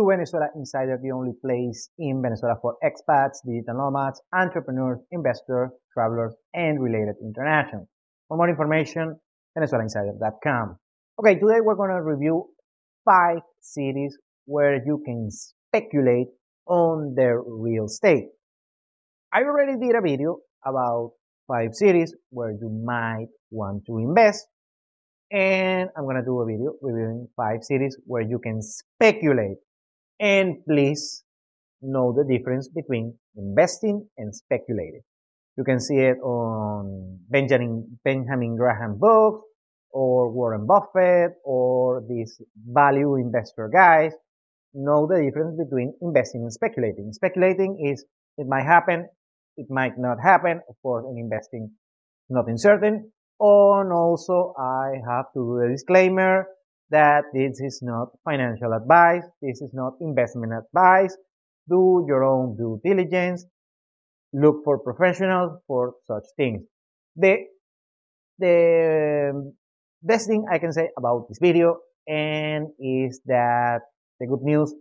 to Venezuela Insider, the only place in Venezuela for expats, digital nomads, entrepreneurs, investors, travelers, and related internationals. For more information, venezuelainsider.com. Okay, today we're going to review five cities where you can speculate on their real estate. I already did a video about five cities where you might want to invest and I'm going to do a video reviewing five cities where you can speculate. And please know the difference between investing and speculating. You can see it on Benjamin, Benjamin Graham books or Warren Buffett or these value investor guys. Know the difference between investing and speculating. Speculating is it might happen, it might not happen. Of course, in investing, nothing certain. Oh, and also I have to do a disclaimer that this is not financial advice. This is not investment advice. Do your own due diligence. Look for professionals for such things. The, the best thing I can say about this video and is that the good news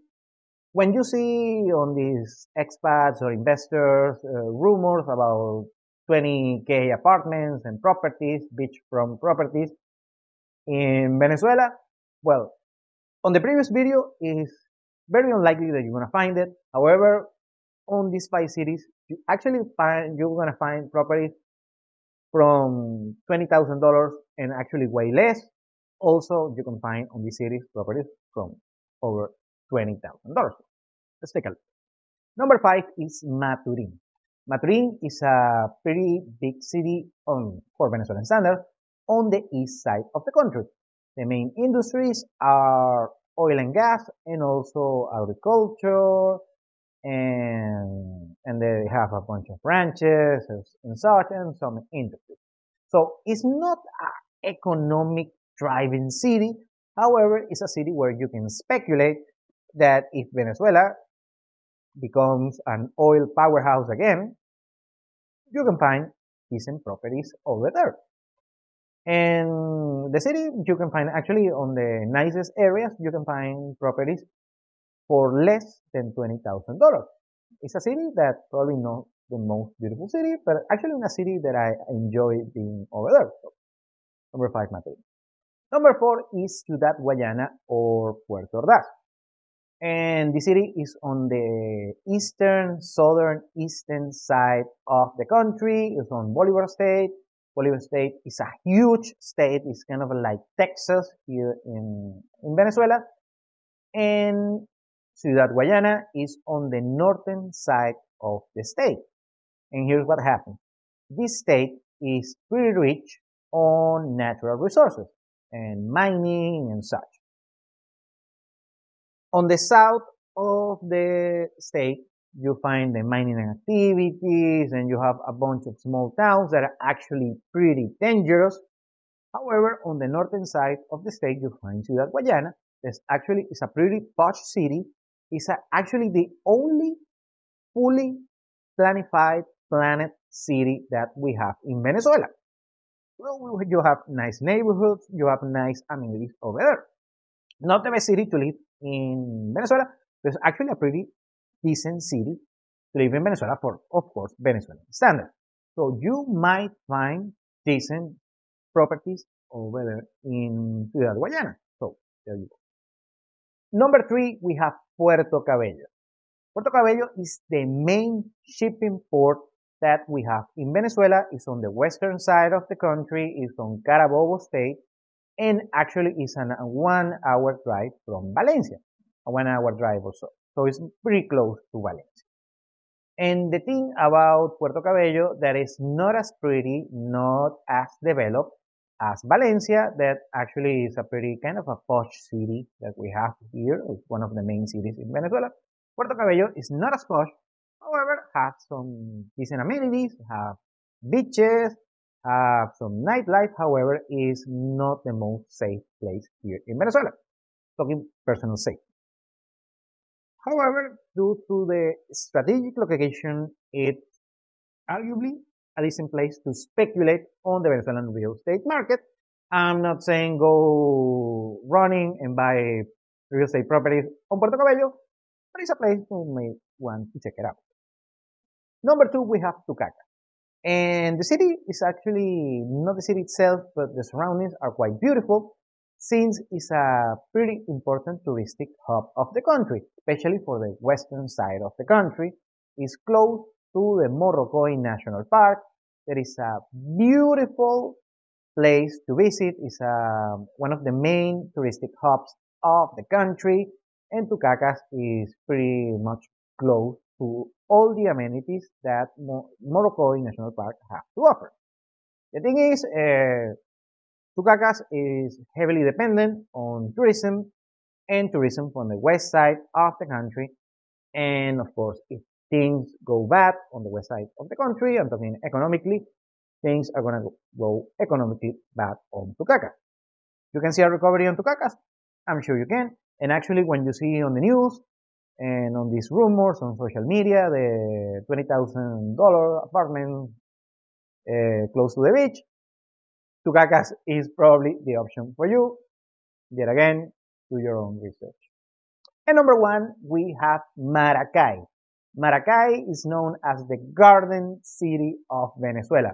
when you see on these expats or investors uh, rumors about 20k apartments and properties, beachfront properties in Venezuela? Well, on the previous video, it's very unlikely that you're gonna find it. However, on these five cities, you actually find you're gonna find properties from twenty thousand dollars and actually way less. Also, you can find on these cities properties from over twenty thousand dollars. Let's take a look. Number five is Maturin. Maturin is a pretty big city on, for Venezuelan standards on the east side of the country. The main industries are oil and gas and also agriculture and, and they have a bunch of ranches and such and some industries. So it's not an economic driving city. However, it's a city where you can speculate that if Venezuela becomes an oil powerhouse again, you can find decent properties over there. And the city, you can find actually on the nicest areas, you can find properties for less than $20,000. It's a city that probably not the most beautiful city, but actually in a city that I enjoy being over there. So, number five, Maturin. Number four is Ciudad Guayana or Puerto Ordaz and the city is on the eastern, southern, eastern side of the country. It's on Bolivar State. Bolivar State is a huge state. It's kind of like Texas here in, in Venezuela. And Ciudad Guayana is on the northern side of the state. And here's what happened. This state is pretty rich on natural resources and mining and such. On the south of the state, you find the mining activities and you have a bunch of small towns that are actually pretty dangerous. However, on the northern side of the state, you find Ciudad Guayana. This actually is a pretty posh city. It's actually the only fully planified planet city that we have in Venezuela. Well, you have nice neighborhoods, you have nice amenities over there. Not the best city to live in Venezuela, but it's actually a pretty decent city to live in Venezuela for, of course, Venezuelan standards. So you might find decent properties over there in Ciudad Guayana. So there you go. Number three, we have Puerto Cabello. Puerto Cabello is the main shipping port that we have in Venezuela. It's on the western side of the country. It's on Carabobo state and actually it's a one hour drive from Valencia, a one hour drive or so. So it's pretty close to Valencia. And the thing about Puerto Cabello that is not as pretty, not as developed as Valencia, that actually is a pretty kind of a posh city that we have here. It's one of the main cities in Venezuela. Puerto Cabello is not as posh, however, has some decent amenities, have beaches, have some nightlife, however, is not the most safe place here in Venezuela. Talking personal safety. However, due to the strategic location, it's arguably a decent place to speculate on the Venezuelan real estate market. I'm not saying go running and buy real estate properties on Puerto Cabello, but it's a place you may want to check it out. Number two, we have Tucacas. And the city is actually not the city itself, but the surroundings are quite beautiful since it's a pretty important touristic hub of the country, especially for the western side of the country. It's close to the Morrocoy National Park. There is a beautiful place to visit. It's uh, one of the main touristic hubs of the country, and Tucacas is pretty much close to all the amenities that Morrocoy National Park has to offer. The thing is, uh, Tucacas is heavily dependent on tourism and tourism from the west side of the country. And of course, if things go bad on the west side of the country, I'm talking economically, things are going to go economically bad on Tucacas. You can see a recovery on Tucacas. I'm sure you can. And actually, when you see on the news and on these rumors on social media, the $20,000 apartment uh, close to the beach, Tucacas is probably the option for you. Yet again, do your own research. And number one, we have Maracay. Maracay is known as the Garden City of Venezuela.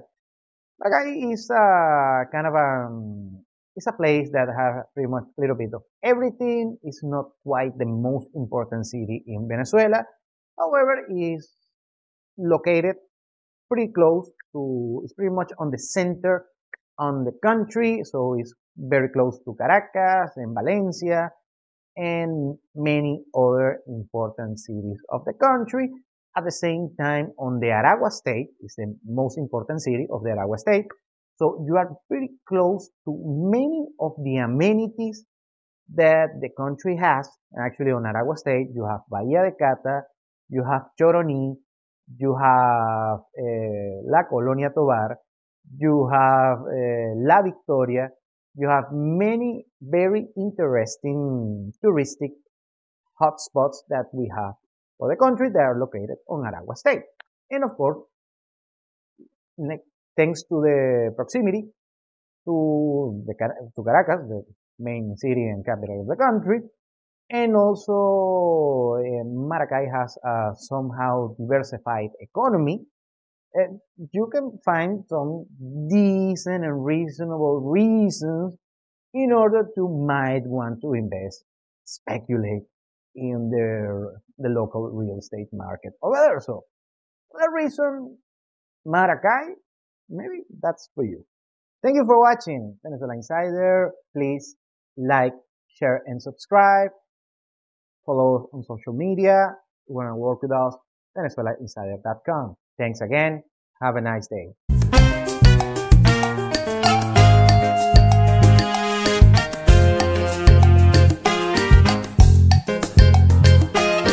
Maracay is a kind of a um, it's a place that has pretty much a little bit of everything. It's not quite the most important city in Venezuela. However, is located pretty close to, it's pretty much on the center on the country. So it's very close to Caracas and Valencia and many other important cities of the country. At the same time, on the Aragua state is the most important city of the Aragua state. So you are pretty close to many of the amenities that the country has. Actually, on Aragua State, you have Bahía de Cata, you have Choroní, you have uh, La Colonia Tovar, you have uh, La Victoria, you have many very interesting touristic hotspots that we have for the country that are located on Aragua State. And of course, thanks to the proximity to, the, to Caracas, the main city and capital of the country, and also uh, Maracay has a somehow diversified economy. You can find some decent and reasonable reasons in order to might want to invest, speculate in the, the local real estate market or there. So, for that reason, Maracay maybe that's for you. Thank you for watching Venezuela Insider. Please like, share, and subscribe. Follow us on social media. You want to work with us? VenezuelaInsider.com. Thanks again. Have a nice day.